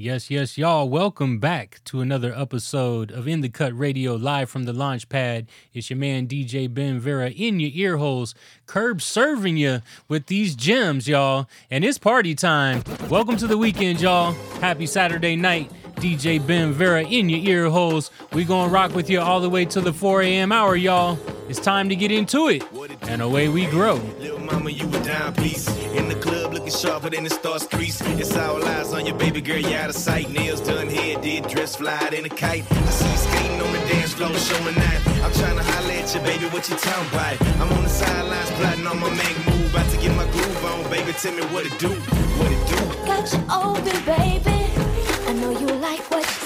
Yes, yes, y'all. Welcome back to another episode of In the Cut Radio live from the launch pad. It's your man DJ Ben Vera in your ear holes, curb serving you with these gems, y'all. And it's party time. Welcome to the weekend, y'all. Happy Saturday night. DJ Ben Vera in your ear holes. We gonna rock with you all the way till the 4 a.m. hour, y'all. It's time to get into it, and away we grow. Little mama, you a dime piece in the club sharper than the star's crease. It's all eyes on your baby girl, you out of sight. Nails done, hair did, dress fly in a kite. I see you skating on the dance floor, showing that. I'm trying to holler at you, baby, what you talking about? I'm on the sidelines, plotting on my man move. About to get my groove on, baby, tell me what it do, what it do. Got you open, baby. I know you like what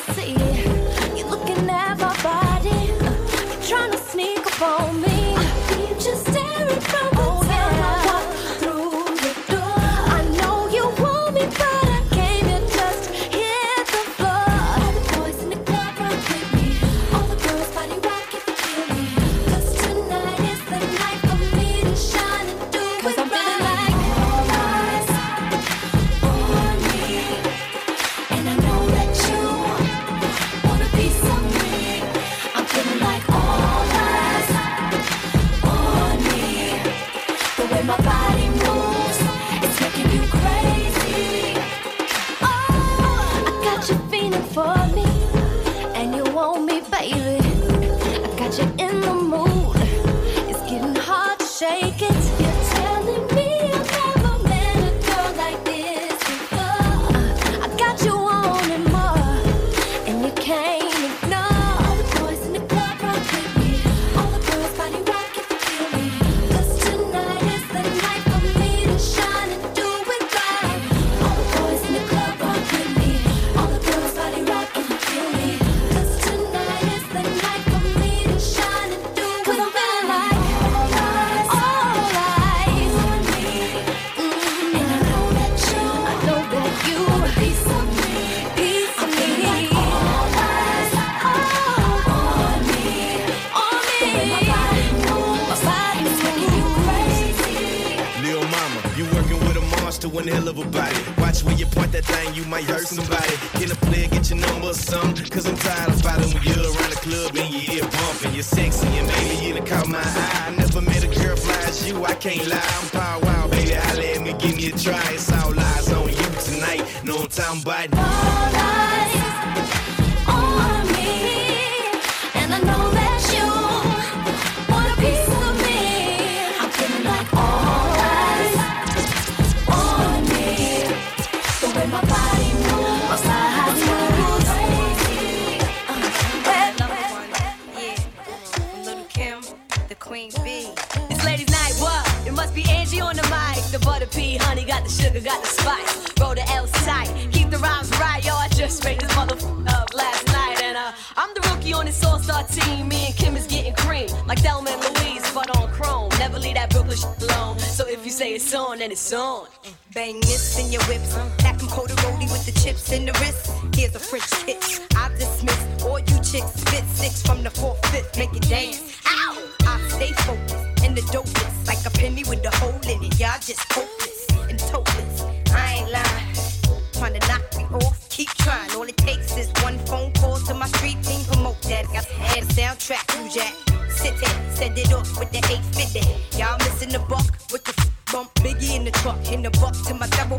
You with the hole in it, y'all just hopeless and hopeless. I ain't lying. Trying to knock me off, keep trying. All it takes is one phone call to my street team, promote that. Got had a soundtrack, New Jack. Sit there, send it off with the 850. Y'all missing the buck with the f- bump. Biggie in the truck, in the buck to my double.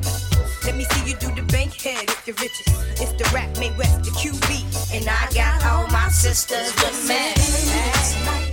Let me see you do the bank head if you're riches. It's the rap, Mae West, the QB. And I got all my sisters with me.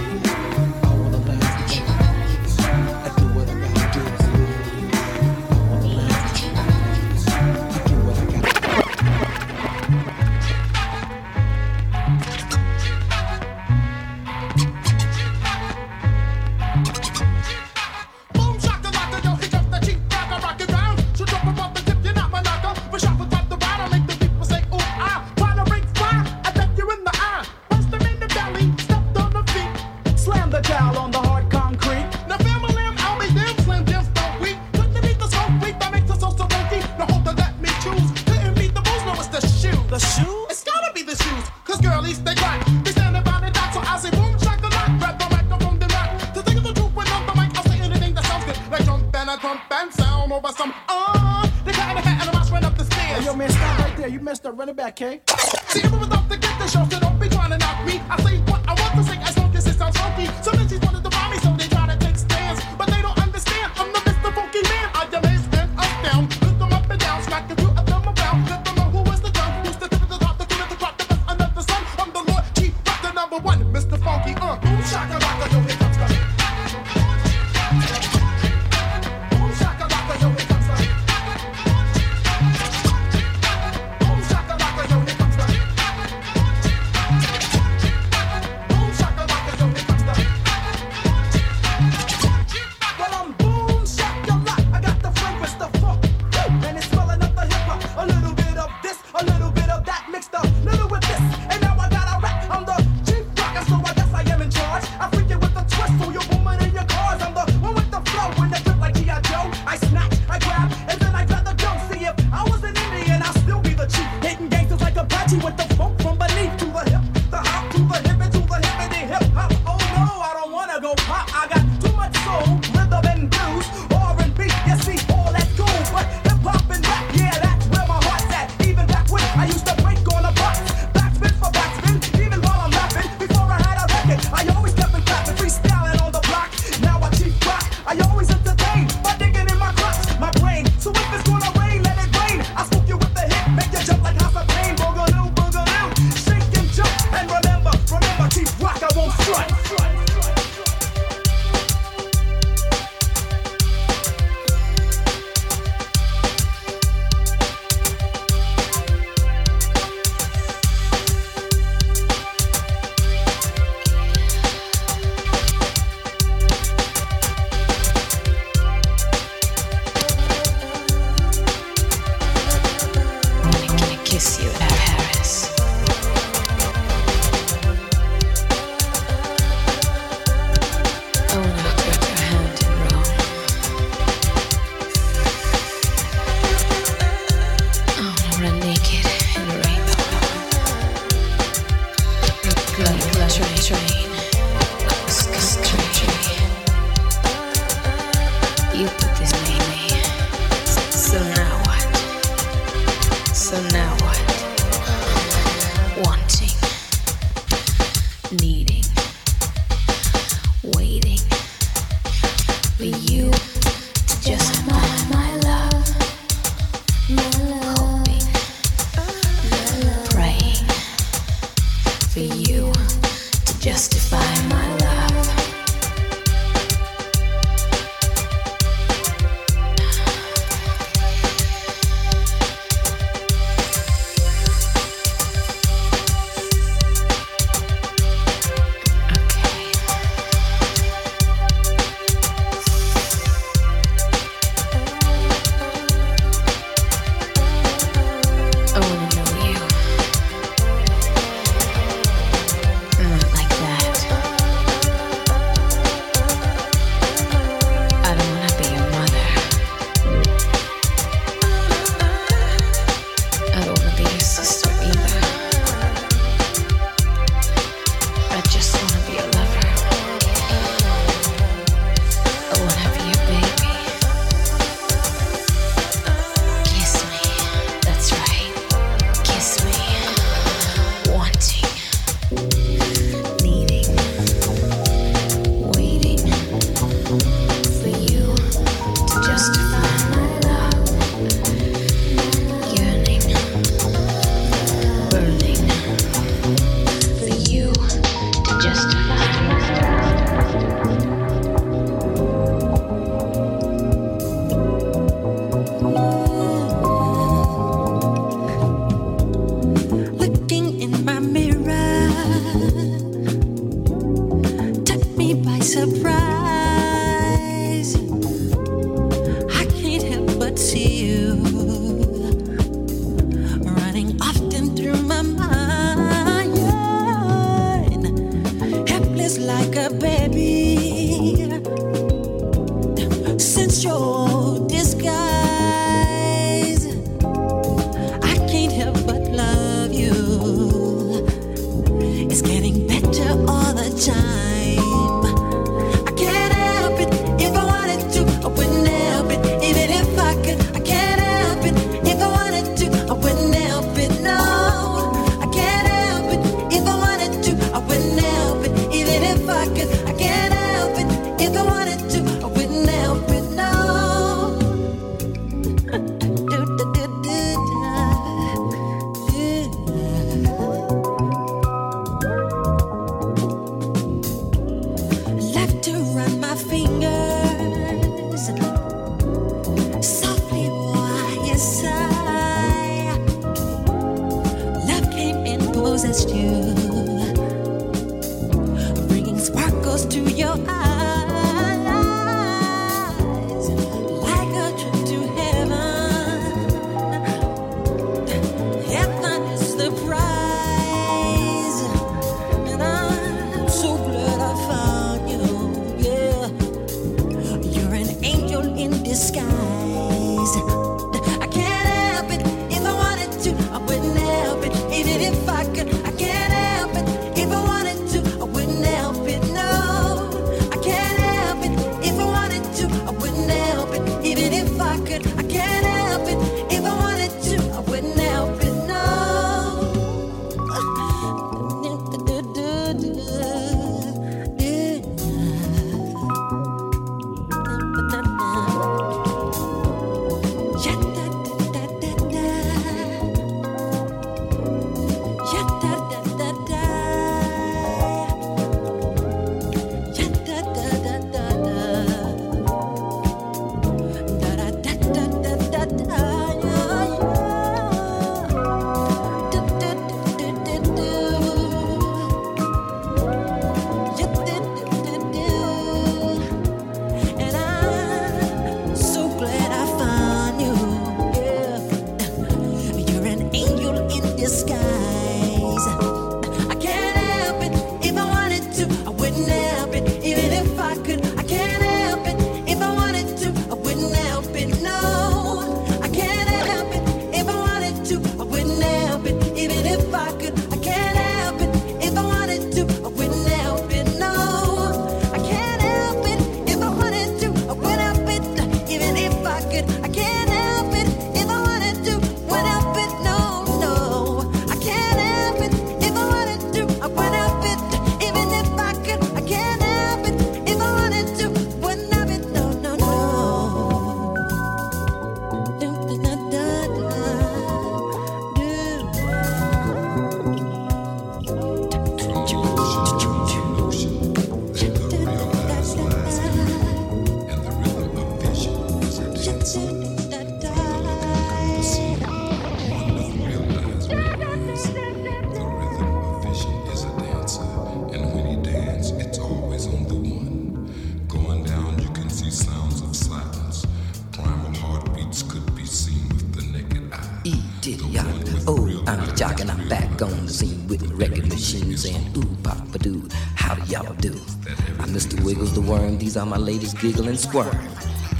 these are my ladies giggle and squirm.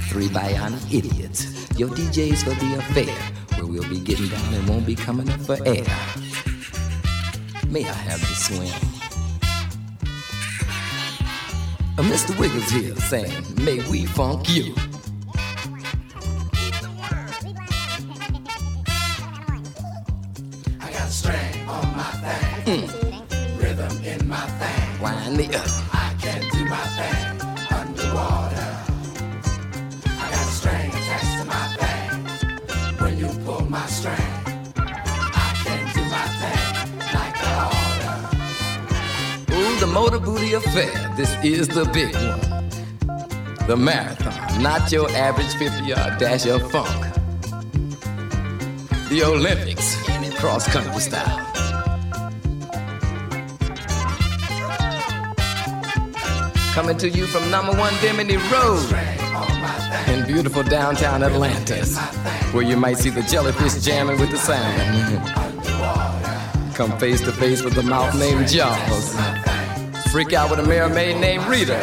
Three bionic idiots, your DJs for the affair, where we'll be getting down and won't be coming up for air. May I have the swing? Uh, Mr. Wiggles here saying, may we funk you. is the big one. The marathon, not your average 50 yard dash of funk. The Olympics cross country style. Coming to you from number one Bimini Road in beautiful downtown Atlantis, where you might see the jellyfish jamming with the sound. Come face to face with the mouth named Jaws. Freak out with a mermaid named Rita.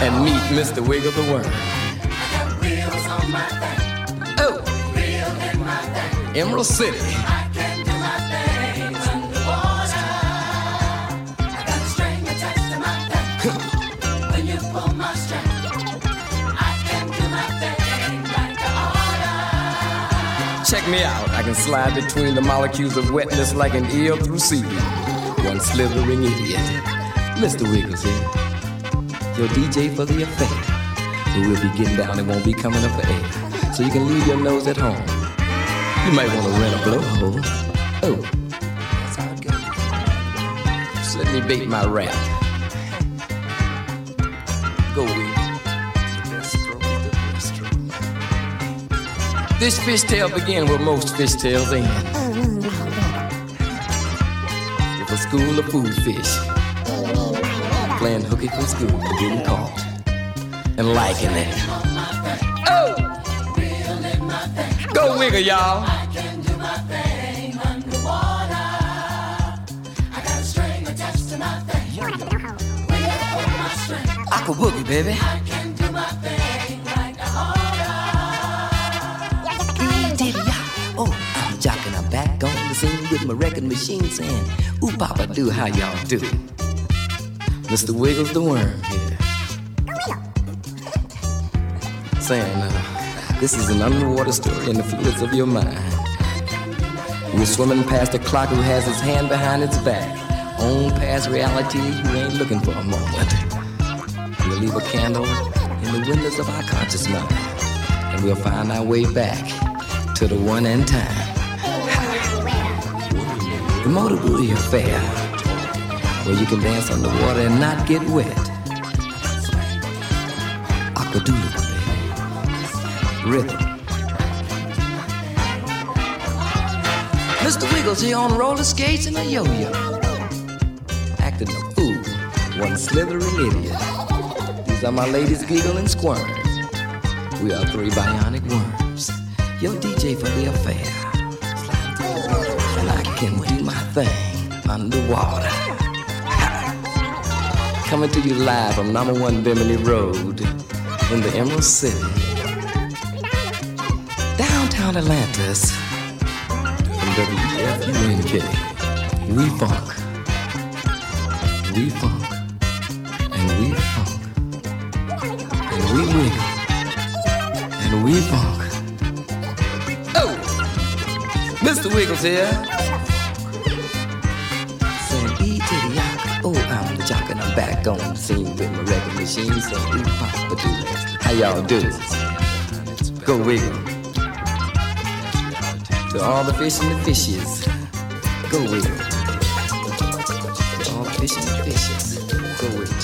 And meet Mr. Wiggle the Worm. Oh, Emerald City. Check me out. I can slide between the molecules of wetness like an eel through seaweed. One slithering idiot. Mr. Wiggles here. Your DJ for the affair. But we'll be getting down and won't be coming up for air. So you can leave your nose at home. You might want to rent a blowhole. Oh, that's how it goes. So let me bait my rap. This fishtail begin where most fishtails end. With a school of food fish. Playing hooky from school and getting caught. And liking it. Oh! Go wiggle, y'all. I Aqua boogie, baby. Oh, with my record machine saying, Ooh, Papa, do how y'all do. Mr. Wiggles the Worm here. Saying, uh, this is an underwater story in the fluids of your mind. We're swimming past a clock who has his hand behind its back. On past reality, who ain't looking for a moment. We'll leave a candle in the windows of our conscious mind. And we'll find our way back to the one and time. The Motor Booty Affair, where you can dance underwater and not get wet. Aquadoodle, baby. Rhythm. Mr. Wiggles here on roller skates and a yo-yo. Acting a fool, one slithering idiot. These are my ladies giggle and squirm. We are three bionic worms. Your DJ for the affair. Can do my thing underwater. Coming to you live from number one Bimini Road in the Emerald City. Downtown Atlantis. From WFUNK. We funk. We funk. And we funk. And we wiggle. And we funk. Oh! Mr. Wiggles here. Back on the scene with my record machine. Saying ooh, papa do. How y'all do? Go wiggle. To all the fish and the fishes. Go wiggle. To all the fish and the fishes. Go wiggle.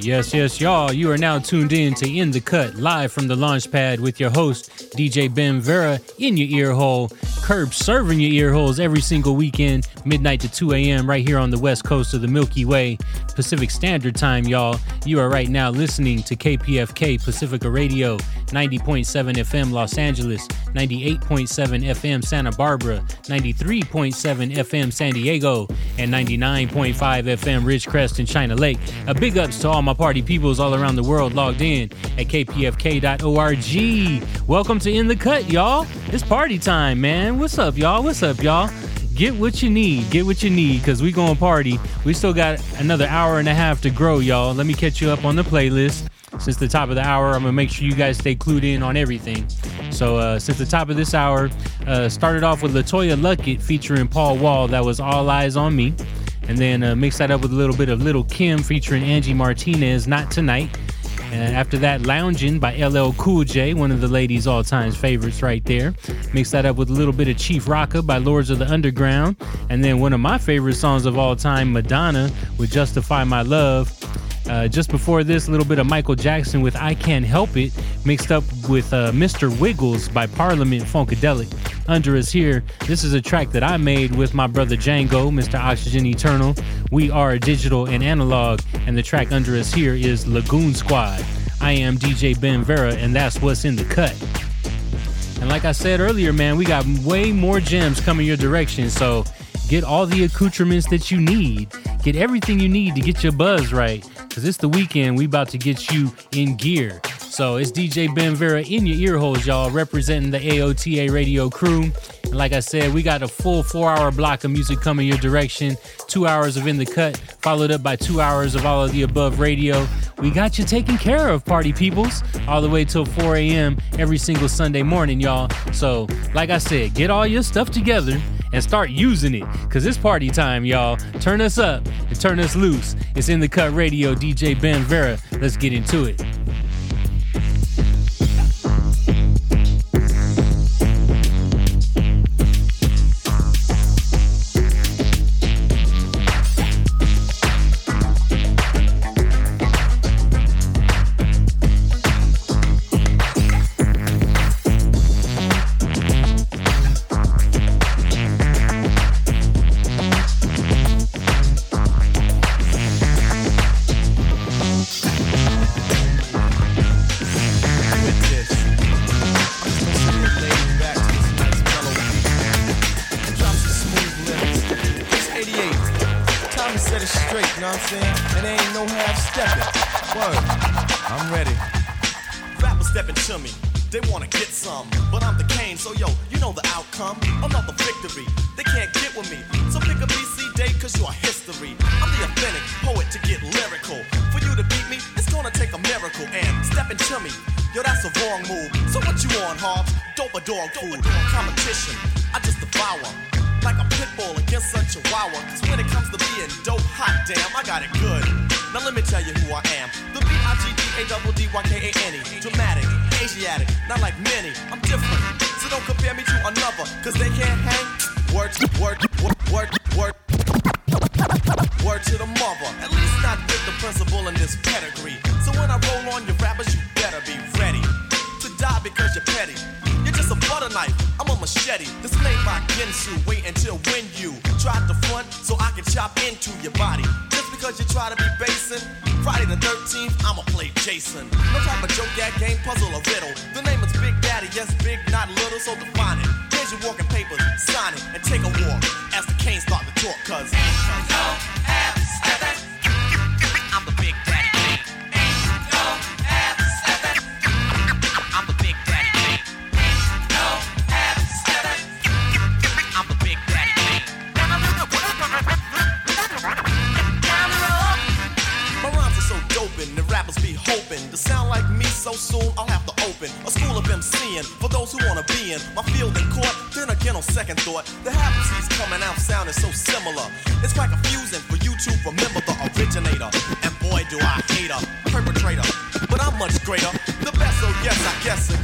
Yes, yes, y'all. You are now tuned in to In the Cut, live from the launch pad with your host, DJ Ben Vera, in your ear hole. Curb serving your ear holes every single weekend, midnight to 2 a.m., right here on the west coast of the Milky Way, Pacific Standard Time, y'all. You are right now listening to KPFK Pacifica Radio, 90.7 FM Los Angeles, 98.7 FM Santa Barbara, 93.7 FM San Diego, and 99.5 FM Ridgecrest and China Lake. A big ups to all my party peoples all around the world logged in at kpfk.org. Welcome to In the Cut, y'all. It's party time, man. What's up, y'all? What's up, y'all? Get what you need. Get what you need, because we going party. We still got another hour and a half to grow, y'all. Let me catch you up on the playlist. Since the top of the hour, I'm gonna make sure you guys stay clued in on everything. So, uh, since the top of this hour, uh, started off with LeToya Luckett featuring Paul Wall. That was All Eyes on Me, and then uh, mix that up with a little bit of Lil' Kim featuring Angie Martinez. Not tonight. And after that, Loungin' by LL Cool J, one of the ladies' all time favorites right there. Mix that up with a little bit of Chief Rocka by Lords of the Underground. And then one of my favorite songs of all time, Madonna with Justify My Love. Uh, just before this, a little bit of Michael Jackson with I Can't Help It, mixed up with uh, Mr. Wiggles by Parliament Funkadelic. Under us here, this is a track that I made with my brother Django, Mr. Oxygen Eternal. We are digital and analog, and the track under us here is Lagoon Squad. I am DJ Ben Vera, and that's what's in the cut. And like I said earlier, man, we got way more gems coming your direction. So get all the accoutrements that you need. Get everything you need to get your buzz right. Cause it's the weekend. We about to get you in gear. So it's DJ Ben Vera in your ear holes, y'all, representing the AOTA radio crew. And like I said, we got a full four hour block of music coming your direction. Two hours of In the Cut, followed up by two hours of all of the above radio. We got you taken care of, party peoples, all the way till 4 a.m. every single Sunday morning, y'all. So, like I said, get all your stuff together and start using it because it's party time, y'all. Turn us up and turn us loose. It's In the Cut Radio, DJ Ben Vera. Let's get into it.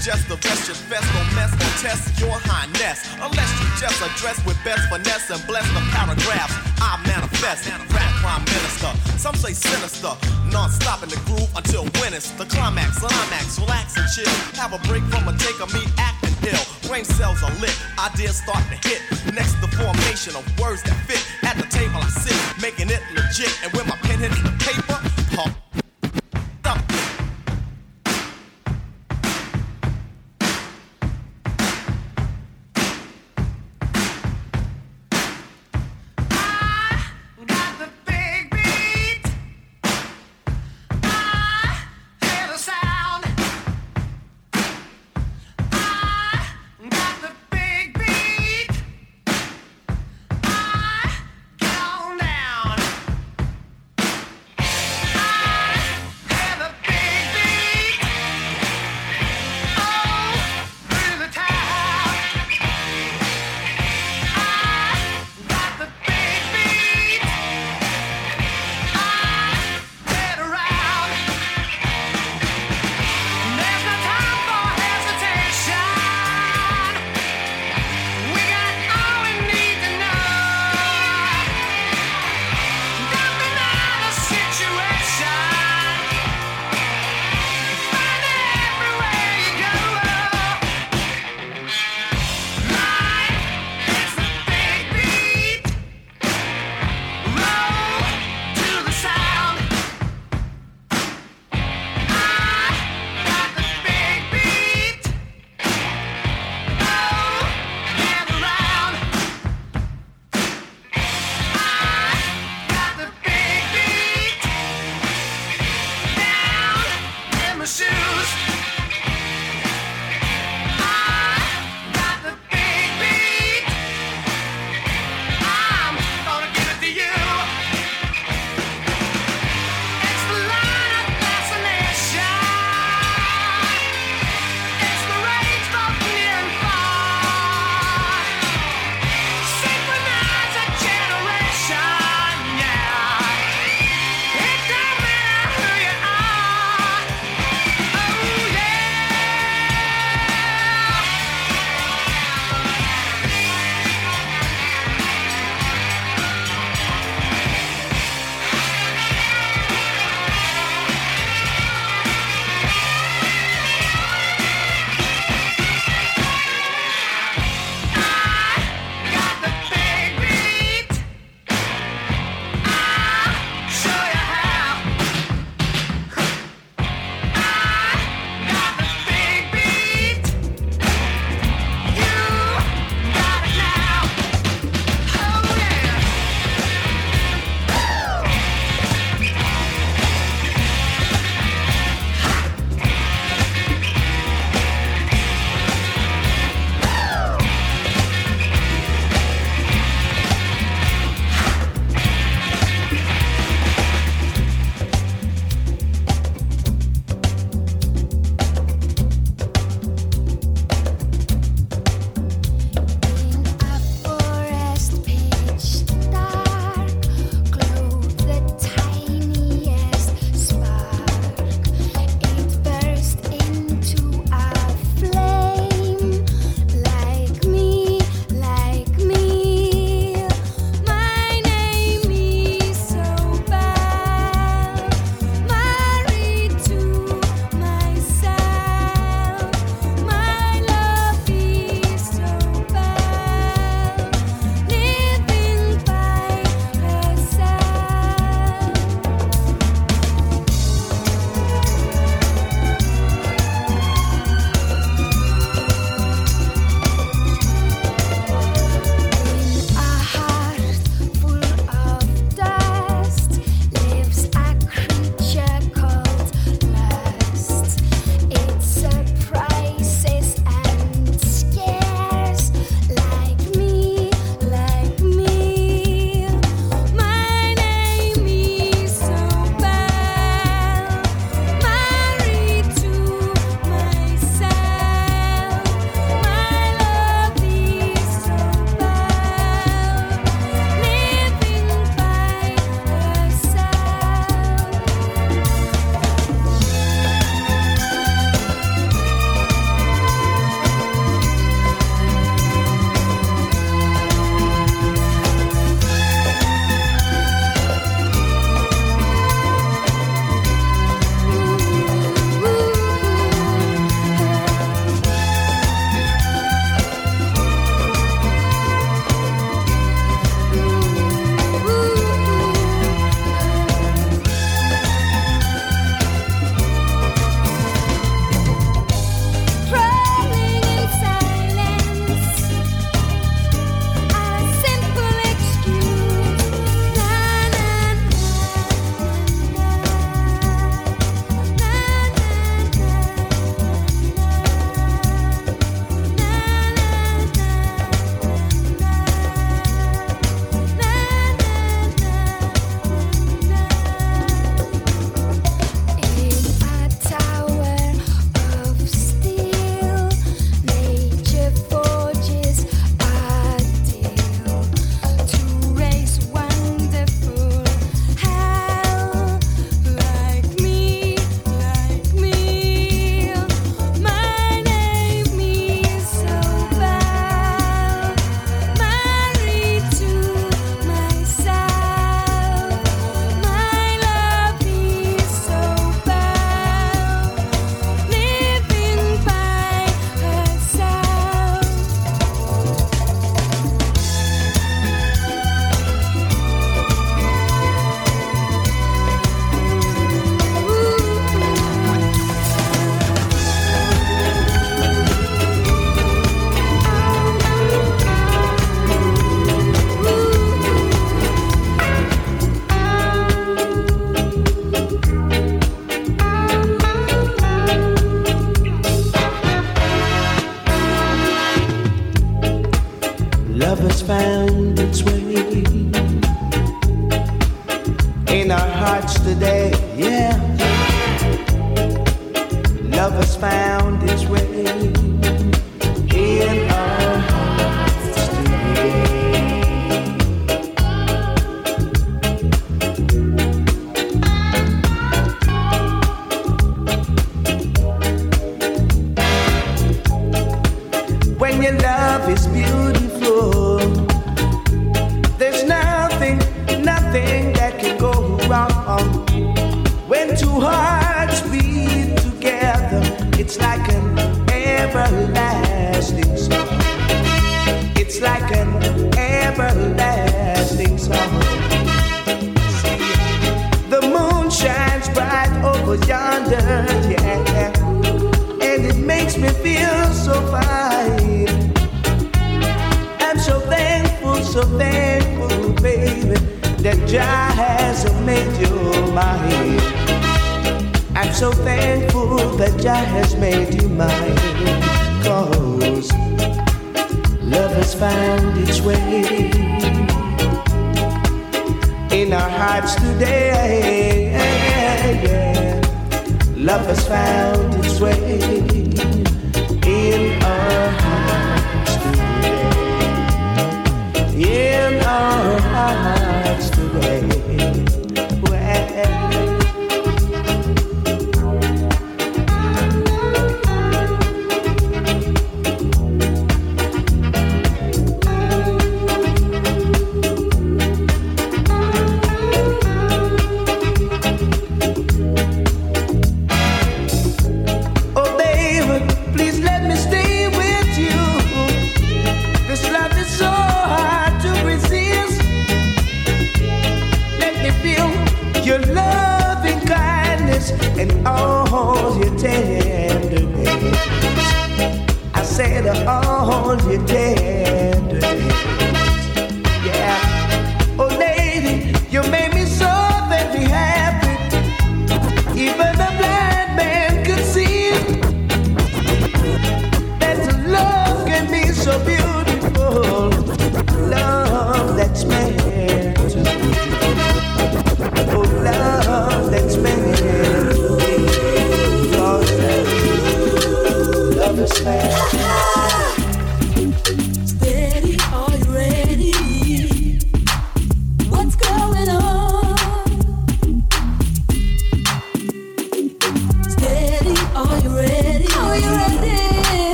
I guess suggest your best, don't mess, or test your highness. Unless you just address with best finesse and bless the paragraphs I manifest. Rap prime minister, some say sinister, non-stop in the groove until it's the climax. Climax, relax and chill. Have a break from a take of me acting ill. Brain cells are lit, ideas start to hit. Next, the formation of words that fit. At the table I sit, making it legit. And when my pen hits the paper,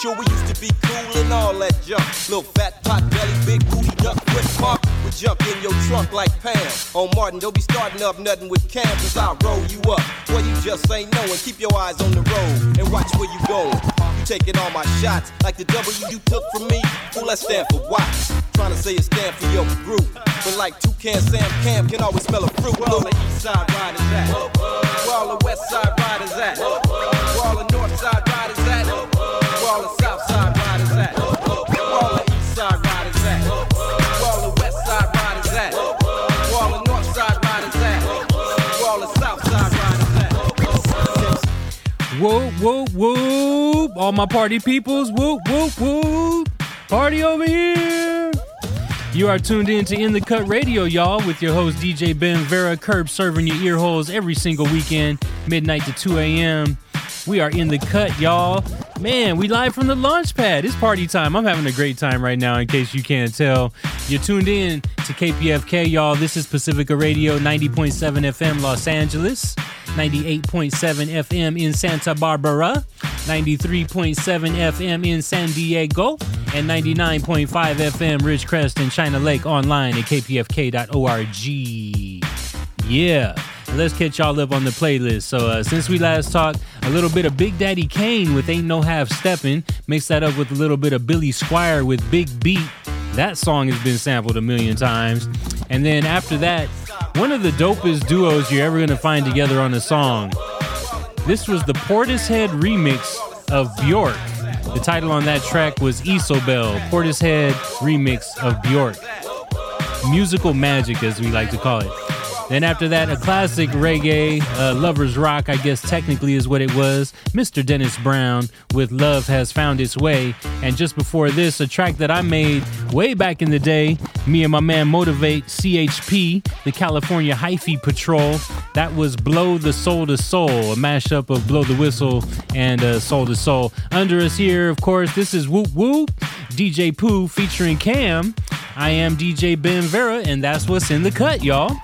Sure, we used to be cool and all that junk. Little fat pot belly, big booty duck foot mark. We jump in your trunk like Pam. On Martin, don't be starting up nothing with Cam, cause I'll roll you up. Boy, you just ain't knowing. Keep your eyes on the road and watch where you going. You taking all my shots like the W you took from me. Fool, that stand for watch. Trying to say it stand for your group. But like two Toucan Sam Cam can always smell a fruit. Where Whoop, whoop, whoop. All my party peoples, whoop, whoop, whoop. Party over here. You are tuned in to In the Cut Radio, y'all, with your host DJ Ben Vera, curb serving your ear holes every single weekend, midnight to 2 a.m. We are in the cut, y'all. Man, we live from the launch pad. It's party time. I'm having a great time right now, in case you can't tell. You're tuned in to KPFK, y'all. This is Pacifica Radio, 90.7 FM Los Angeles, 98.7 FM in Santa Barbara, 93.7 FM in San Diego, and 99.5 FM Ridgecrest and China Lake online at kpfk.org. Yeah. Let's catch y'all up on the playlist. So, uh, since we last talked, a little bit of Big Daddy Kane with Ain't No Half Steppin', mix that up with a little bit of Billy Squier with Big Beat. That song has been sampled a million times. And then after that, one of the dopest duos you're ever gonna find together on a song. This was the Portishead remix of Bjork. The title on that track was Isobel, Portishead remix of Bjork. Musical magic, as we like to call it. Then after that, a classic reggae, uh, lovers rock, I guess technically is what it was. Mr. Dennis Brown with "Love Has Found Its Way," and just before this, a track that I made way back in the day. Me and my man Motivate CHP, the California Hyphy Patrol. That was "Blow the Soul to Soul," a mashup of "Blow the Whistle" and uh, "Soul to Soul." Under us here, of course, this is Whoop Whoop, DJ Pooh featuring Cam. I am DJ Ben Vera, and that's what's in the cut, y'all.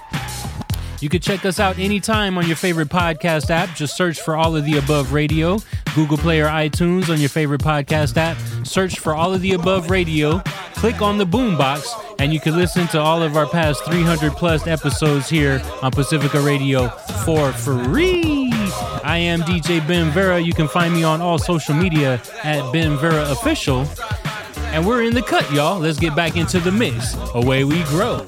You can check us out anytime on your favorite podcast app. Just search for All of the Above Radio, Google Play or iTunes on your favorite podcast app. Search for All of the Above Radio, click on the boombox, and you can listen to all of our past 300 plus episodes here on Pacifica Radio for free. I am DJ Ben Vera. You can find me on all social media at Ben Vera Official. And we're in the cut, y'all. Let's get back into the mix. Away we grow.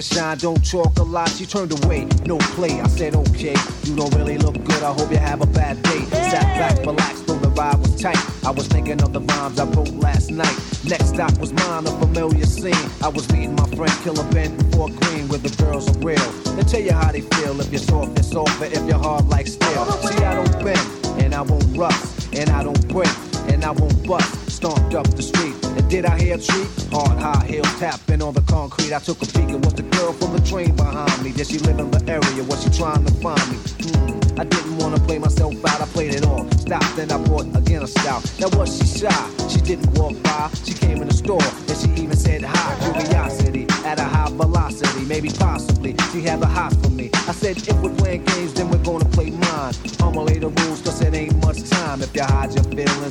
You shine, don't talk a lot? She turned away, no play. I said, okay, you don't really look good. I hope you have a bad day. Sat back, relaxed, though the ride was tight. I was thinking of the rhymes I wrote last night. Next stop was mine, a familiar scene. I was meeting my friend Killer Ben before Green, where the girls are real. They tell you how they feel. If you're soft, you're soft, but if you're hard like steel. See, I don't bend. and I won't rust, and I don't break, and I won't bust. Stomped up the street, and did I hear a treat? Hard high heel tapping on the concrete. I took a peek and was the girl from the train behind me. Did she live in the area? Was she trying to find me? Hmm. I didn't wanna play myself out, I played it all. Stopped, then I bought again a stout. Now was she shy? She didn't walk by, she came in the store, and she even said hi. Curiosity at a high velocity, maybe possibly she had the hots for me. I said, if we're playing games, then we're gonna play mine. I'ma lay the rules, cause it ain't much time. If you hide your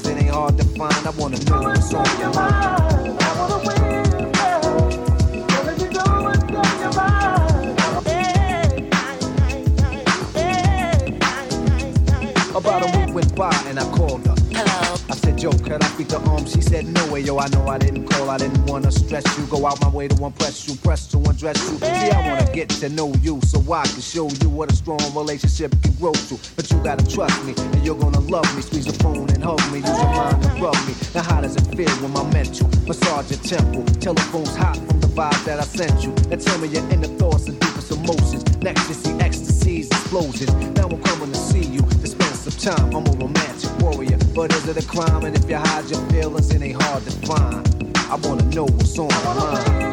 it ain't hard to find. I wanna know what's on your mind. Way, yo. I know I didn't call. I didn't wanna stress you. Go out my way to impress you, press to undress you. See, I wanna get to know you so I can show you what a strong relationship can grow to. But you gotta trust me and you're gonna love me. Squeeze the phone and hug me. Use your mind to rub me. Now how does it feel when my mental massage your temple? Telephone's hot from the vibe that I sent you. Now tell me your inner thoughts and deepest emotions. Next you see ecstasies, explosions. Now I'm coming to see you to spend some time. I'm a romantic warrior, but is it a crime? And if you hide your feelings, it ain't hard to find. I wanna know what's on your mind.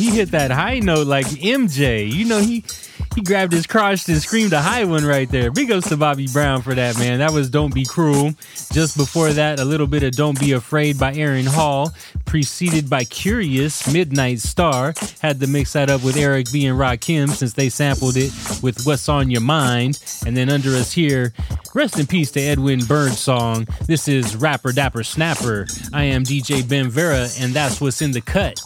He hit that high note like MJ. You know, he he grabbed his crotch and screamed a high one right there. Big ups to Bobby Brown for that, man. That was Don't Be Cruel. Just before that, a little bit of Don't Be Afraid by Aaron Hall, preceded by Curious, Midnight Star. Had to mix that up with Eric B. and Rakim since they sampled it with What's on Your Mind. And then under us here, rest in peace to Edwin Birdsong. This is Rapper Dapper Snapper. I am DJ Ben Vera, and that's what's in the cut.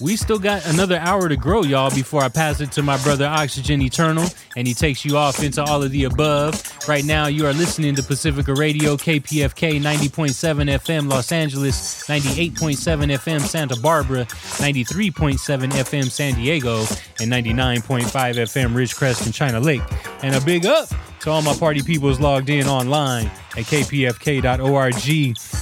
We still got another hour to grow, y'all, before I pass it to my brother Oxygen Eternal and he takes you off into all of the above. Right now, you are listening to Pacifica Radio, KPFK 90.7 FM Los Angeles, 98.7 FM Santa Barbara, 93.7 FM San Diego, and 99.5 FM Ridgecrest and China Lake. And a big up to all my party peoples logged in online at kpfk.org.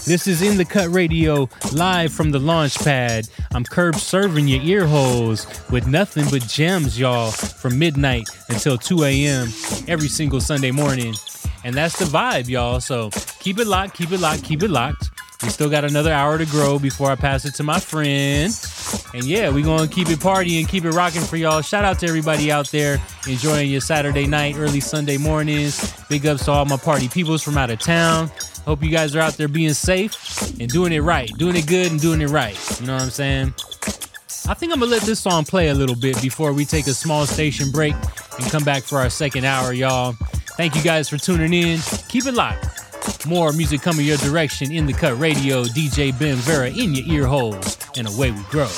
This is In the Cut Radio, live from the launch pad. I'm curb serving your ear holes with nothing but gems, y'all, from midnight until 2 a.m. every single Sunday morning. And that's the vibe, y'all. So keep it locked, keep it locked, keep it locked. We still got another hour to grow before I pass it to my friend. And yeah, we gonna keep it partying, keep it rocking for y'all. Shout out to everybody out there enjoying your Saturday night, early Sunday mornings. Big ups to all my party peoples from out of town. Hope you guys are out there being safe and doing it right, doing it good and doing it right. You know what I'm saying? I think I'm gonna let this song play a little bit before we take a small station break and come back for our second hour, y'all. Thank you guys for tuning in. Keep it locked. More music coming your direction in the cut radio. DJ Ben Vera in your ear holes, and away we grow.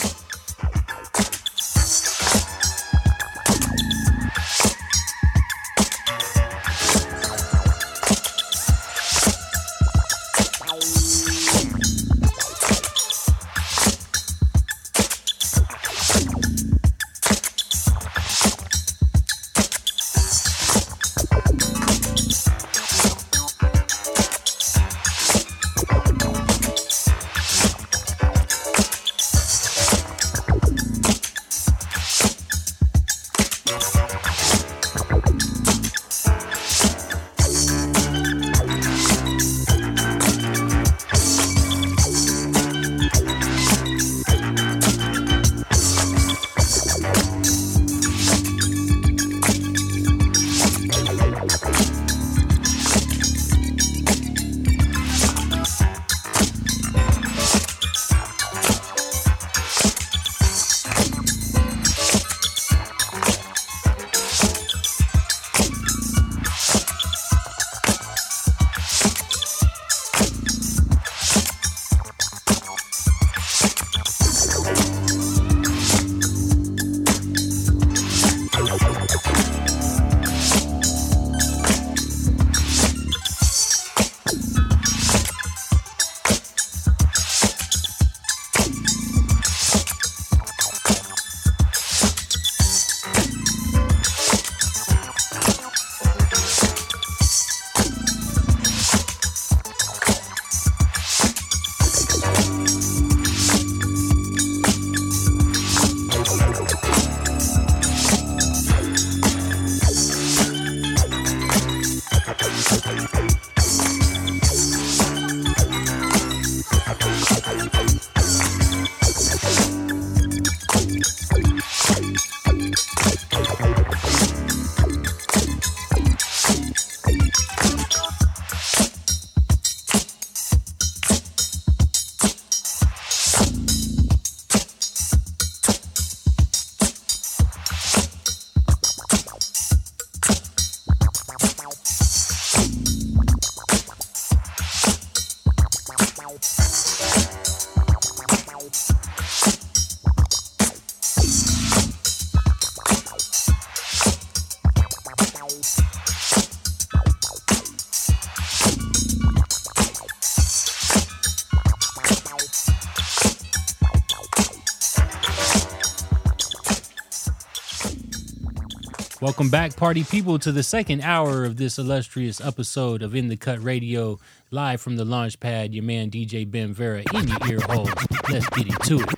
Welcome back, party people, to the second hour of this illustrious episode of In the Cut Radio, live from the launch pad. Your man DJ Ben Vera in your ear hole. Let's get into it.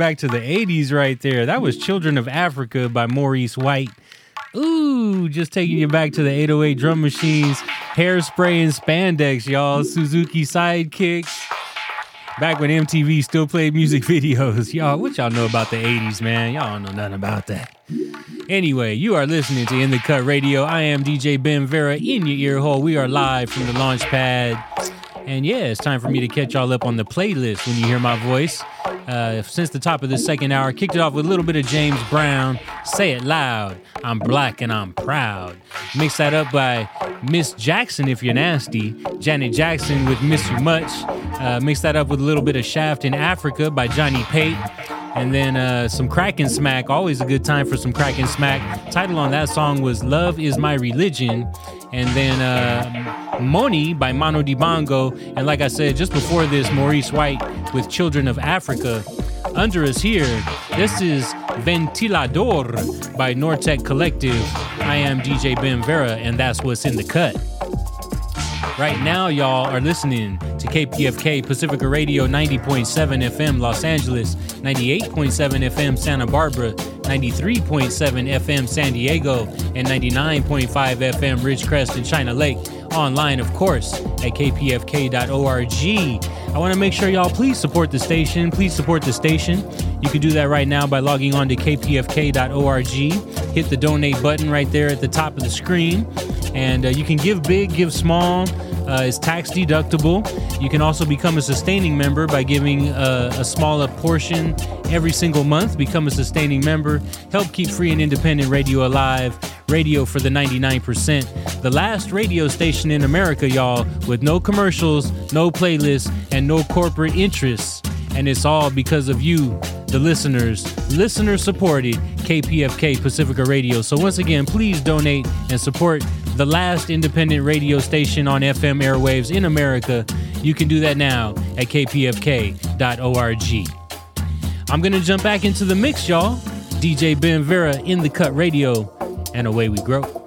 back to the 80s right there. That was Children of Africa by Maurice White. Ooh, just taking you back to the 808 drum machines, hairspray and spandex, y'all. Suzuki sidekicks. Back when MTV still played music videos. Y'all, what y'all know about the 80s, man? Y'all don't know nothing about that. Anyway, you are listening to In the Cut Radio. I am DJ Ben Vera in your ear hole. We are live from the launch pad. And yeah, it's time for me to catch y'all up on the playlist when you hear my voice. Uh, since the top of the second hour, kicked it off with a little bit of James Brown. Say it loud. I'm black and I'm proud. Mix that up by Miss Jackson if you're nasty. Janet Jackson with Miss You Much. Uh, mix that up with a little bit of Shaft in Africa by Johnny Pate. And then uh, some crack and smack. Always a good time for some crack and smack. Title on that song was Love is My Religion. And then uh, Moni by Manu Dibango. And like I said, just before this, Maurice White with Children of Africa. Under us here, this is Ventilador by Nortec Collective. I am DJ Ben Vera, and that's what's in the cut. Right now, y'all are listening to KPFK Pacifica Radio 90.7 FM Los Angeles, 98.7 FM Santa Barbara, 93.7 FM San Diego, and 99.5 FM Ridgecrest and China Lake. Online, of course, at kpfk.org. I want to make sure y'all please support the station. Please support the station. You can do that right now by logging on to kpfk.org. Hit the donate button right there at the top of the screen. And uh, you can give big, give small. Uh, it's tax deductible. You can also become a sustaining member by giving uh, a smaller portion every single month. Become a sustaining member. Help keep free and independent radio alive. Radio for the 99%. The last radio station in America, y'all, with no commercials, no playlists, and no corporate interests. And it's all because of you, the listeners, listener supported KPFK Pacifica Radio. So once again, please donate and support the last independent radio station on FM airwaves in America, you can do that now at kpfk.org. I'm going to jump back into the mix, y'all. DJ Ben Vera in the cut radio, and away we grow.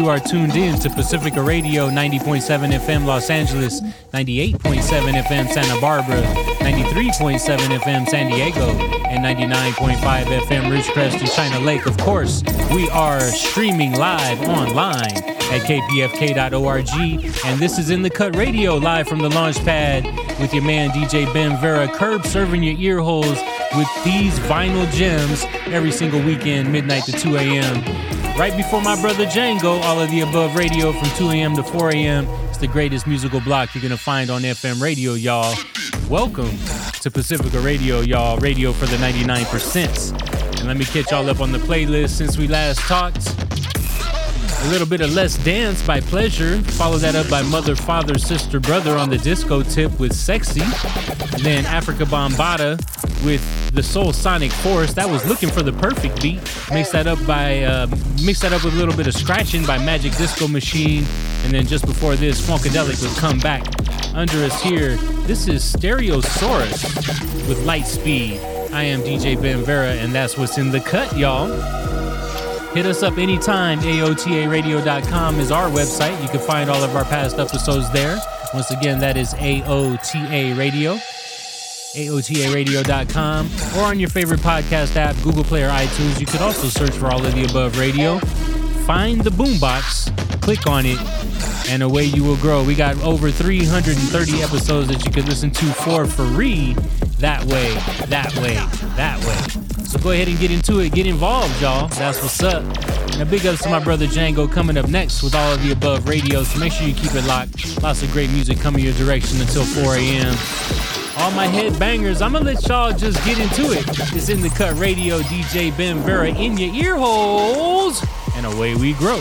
You are tuned in to Pacifica Radio 90.7 FM Los Angeles, 98.7 FM Santa Barbara, 93.7 FM San Diego, and 99.5 FM Ridgecrest and China Lake. Of course, we are streaming live online at kpfk.org. And this is In the Cut Radio live from the launch pad with your man DJ Ben Vera, curb serving your ear holes with these vinyl gems every single weekend, midnight to 2 a.m. Right before my brother Django, all of the above radio from 2 a.m. to 4 a.m. It's the greatest musical block you're gonna find on FM radio, y'all. Welcome to Pacifica Radio, y'all. Radio for the 99%. And let me catch y'all up on the playlist since we last talked. A little bit of Let's Dance by Pleasure. Follow that up by Mother, Father, Sister, Brother on the disco tip with Sexy. And then Afrika Bambaataa with the Soulsonic Force. That was looking for the perfect beat. Mix that up by uh, mix that up with a little bit of scratching by Magic Disco Machine. And then just before this, Funkadelic would come back. Under us here, this is Stereosaurus with Light Speed. I am DJ Ben Vera, and that's what's in the cut, y'all. Hit us up anytime. AOTARadio.com is our website. You can find all of our past episodes there. Once again, that is AOTA Radio. AOTARadio.com or on your favorite podcast app, Google Play or iTunes. You could also search for all of the above radio. Find the boombox, click on it, and away you will grow. We got over 330 episodes that you could listen to for free. That way, that way, that way. So go ahead and get into it. Get involved, y'all. That's what's up. Now, big ups to my brother Django coming up next with all of the above radio. So make sure you keep it locked. Lots of great music coming your direction until 4 a.m. all my head bangers. I'm gonna let y'all just get into it. It's in the cut radio, DJ Ben Vera in your ear holes, and away we grow.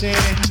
change.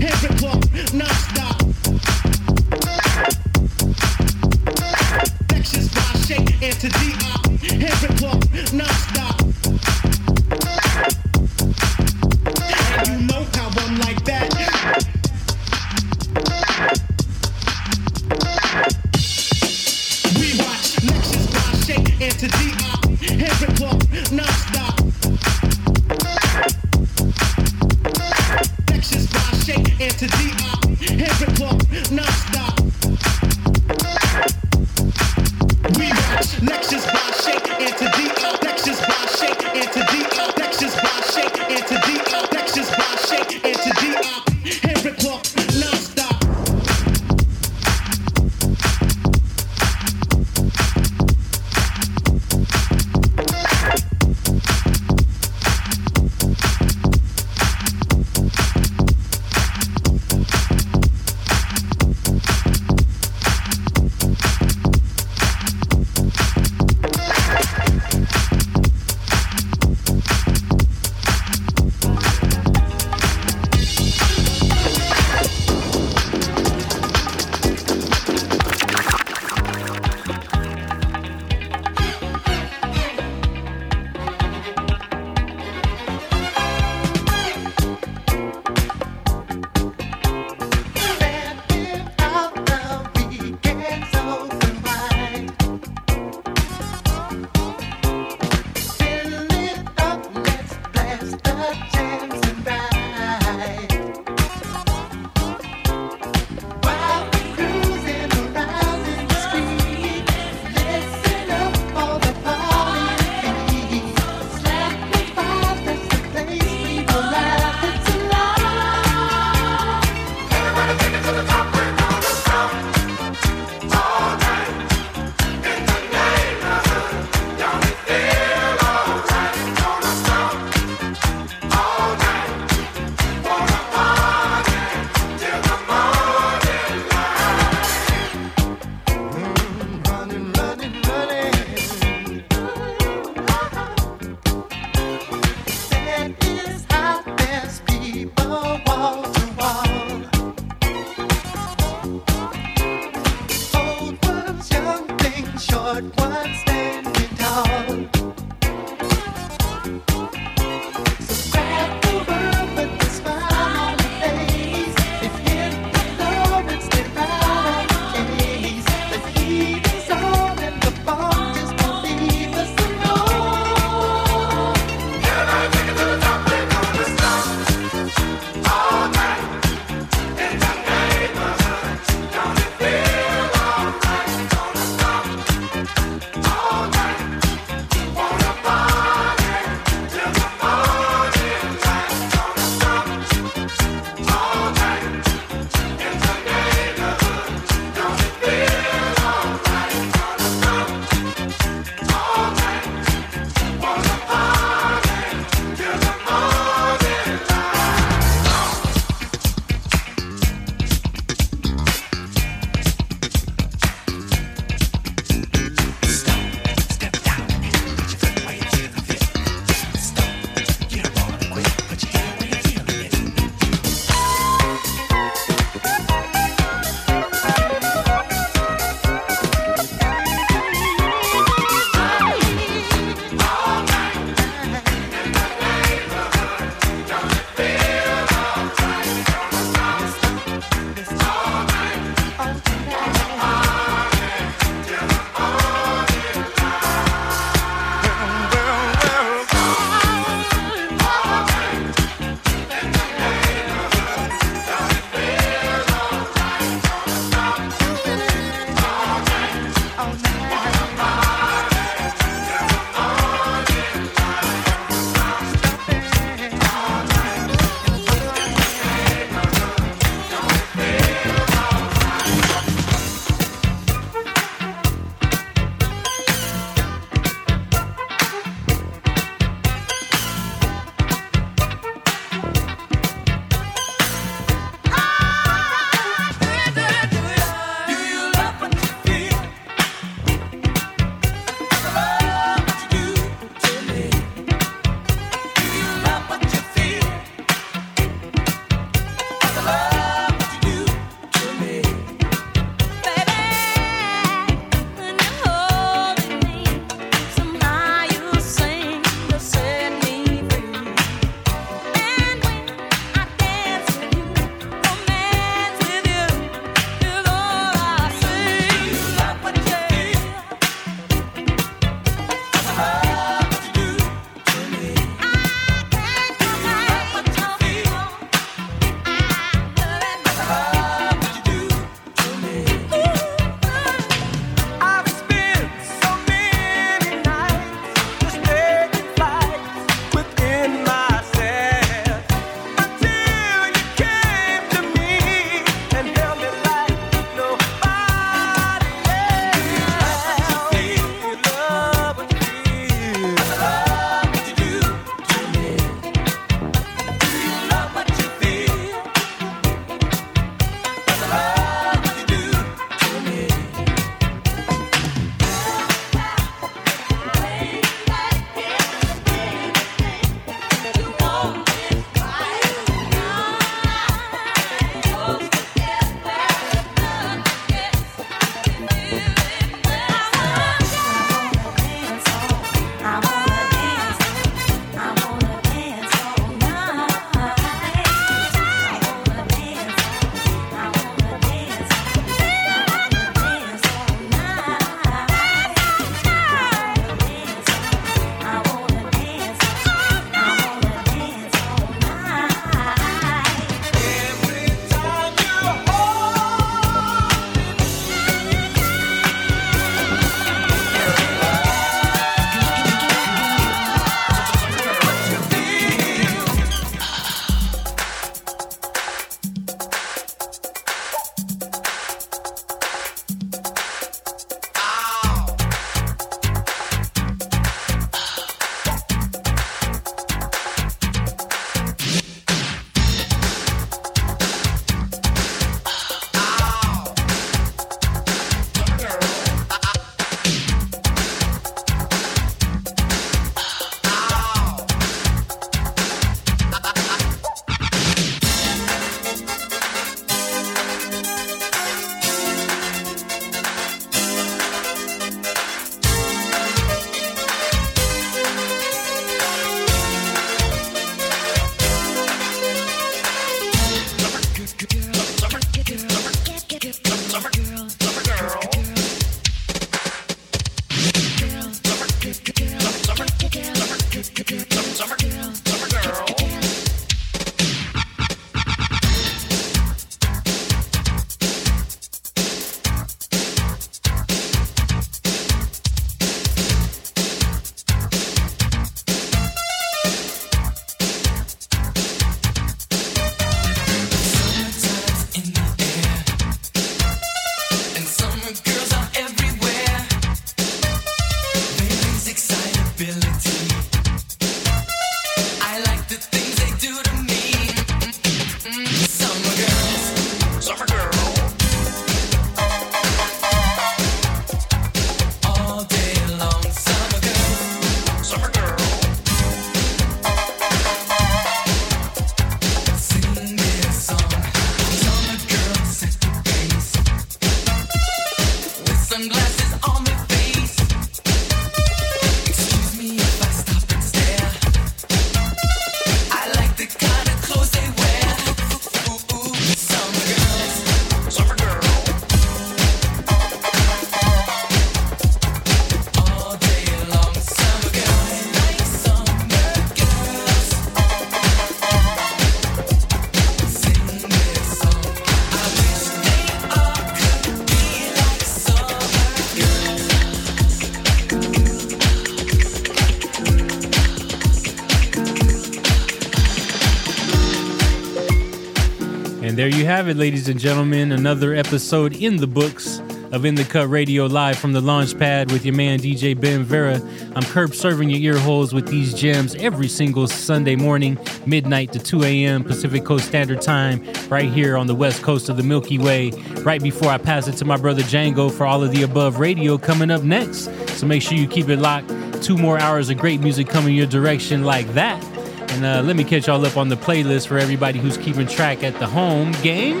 There you have it, ladies and gentlemen. Another episode in the books of In the Cut Radio live from the launch pad with your man DJ Ben Vera. I'm Curb serving your ear holes with these gems every single Sunday morning, midnight to 2 a.m. Pacific Coast Standard Time, right here on the west coast of the Milky Way. Right before I pass it to my brother Django for all of the above radio coming up next. So make sure you keep it locked. Two more hours of great music coming your direction like that. And uh, let me catch y'all up on the playlist for everybody who's keeping track at the home game.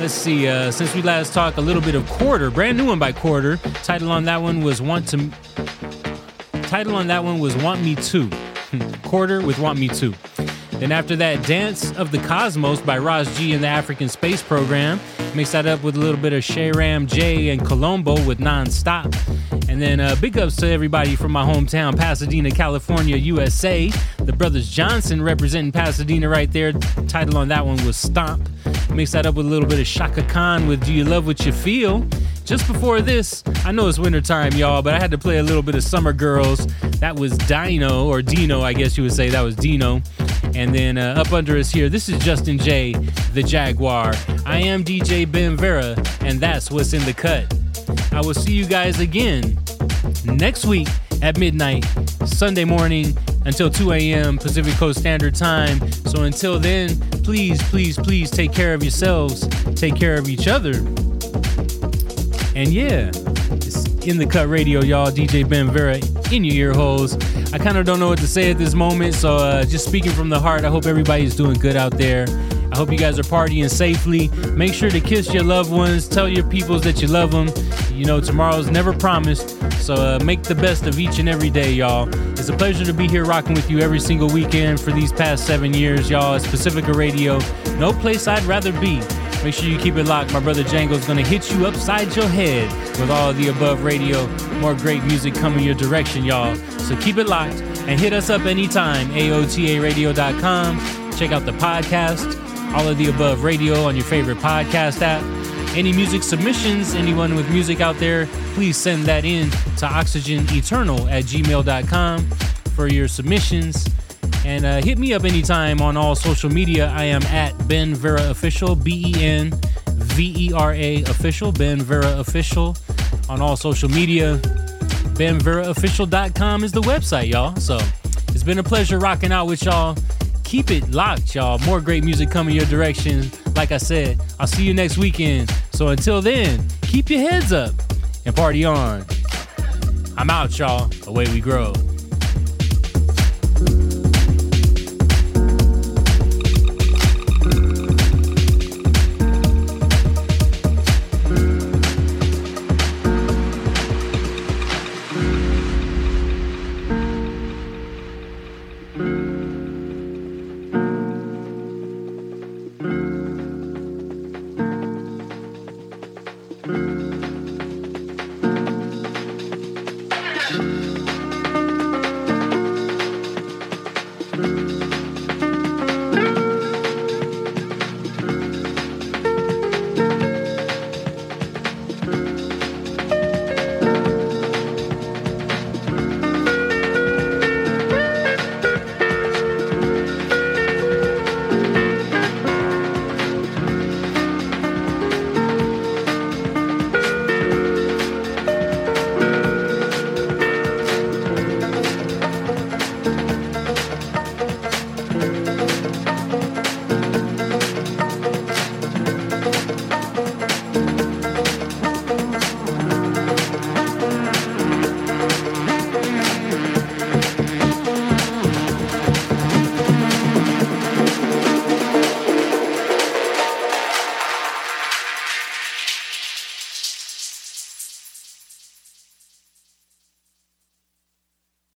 Let's see. Uh, since we last talked, a little bit of Quarter, brand new one by Quarter. Title on that one was Want to. Title on that one was Want Me To. Quarter with Want Me To. Then after that, Dance of the Cosmos by Ross G and the African Space Program. Mix that up with a little bit of Shayram J and Colombo with Non-Stop. And then uh, big ups to everybody from my hometown, Pasadena, California, USA. The Brothers Johnson representing Pasadena right there. Title on that one was Stomp. Mix that up with a little bit of Chaka Khan with Do You Love What You Feel? Just before this, I know it's wintertime, y'all, but I had to play a little bit of Summer Girls. That was Dino, or Dino, I guess you would say. That was Dino. And then uh, up under us here, this is Justin J, the Jaguar. I am DJ Ben Vera, and that's what's in the cut. I will see you guys again next week at midnight, Sunday morning until 2 a.m. Pacific Coast Standard Time. So until then, please, please, please take care of yourselves, take care of each other. And yeah, in the cut radio, y'all. DJ Ben Vera in your ear holes. I kind of don't know what to say at this moment, so uh, just speaking from the heart, I hope everybody's doing good out there. I hope you guys are partying safely. Make sure to kiss your loved ones. Tell your peoples that you love them. You know, tomorrow's never promised. So uh, make the best of each and every day, y'all. It's a pleasure to be here rocking with you every single weekend for these past seven years, y'all. It's Pacifica Radio. No place I'd rather be. Make sure you keep it locked. My brother Django's gonna hit you upside your head with all of the above radio. More great music coming your direction, y'all. So keep it locked and hit us up anytime. AOTARadio.com. Check out the podcast, all of the above radio on your favorite podcast app. Any music submissions, anyone with music out there, please send that in to oxygeneternal at gmail.com for your submissions. And uh, hit me up anytime on all social media. I am at Ben Vera Official, B E N V E R A Official, Ben Vera Official on all social media. BenVeraOfficial.com is the website, y'all. So it's been a pleasure rocking out with y'all. Keep it locked, y'all. More great music coming your direction. Like I said, I'll see you next weekend. So until then, keep your heads up and party on. I'm out, y'all. Away we grow.